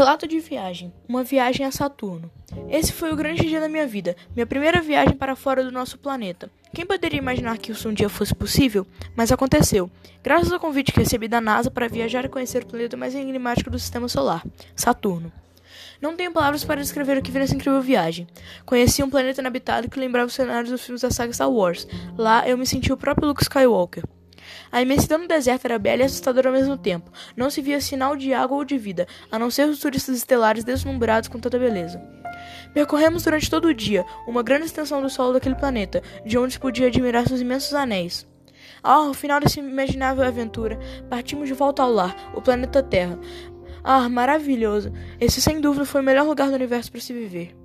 Relato de viagem: Uma viagem a Saturno. Esse foi o grande dia da minha vida, minha primeira viagem para fora do nosso planeta. Quem poderia imaginar que isso um dia fosse possível? Mas aconteceu. Graças ao convite que recebi da NASA para viajar e conhecer o planeta mais enigmático do sistema solar, Saturno. Não tenho palavras para descrever o que vi nessa incrível viagem. Conheci um planeta inabitado que lembrava os cenários dos filmes da saga Star Wars. Lá eu me senti o próprio Luke Skywalker. A imensidão do deserto era bela e assustadora ao mesmo tempo. Não se via sinal de água ou de vida, a não ser os turistas estelares deslumbrados com tanta beleza. Percorremos durante todo o dia uma grande extensão do solo daquele planeta, de onde se podia admirar seus imensos anéis. Ao final dessa imaginável aventura, partimos de volta ao lar, o planeta Terra. Ah, maravilhoso! Esse sem dúvida foi o melhor lugar do universo para se viver.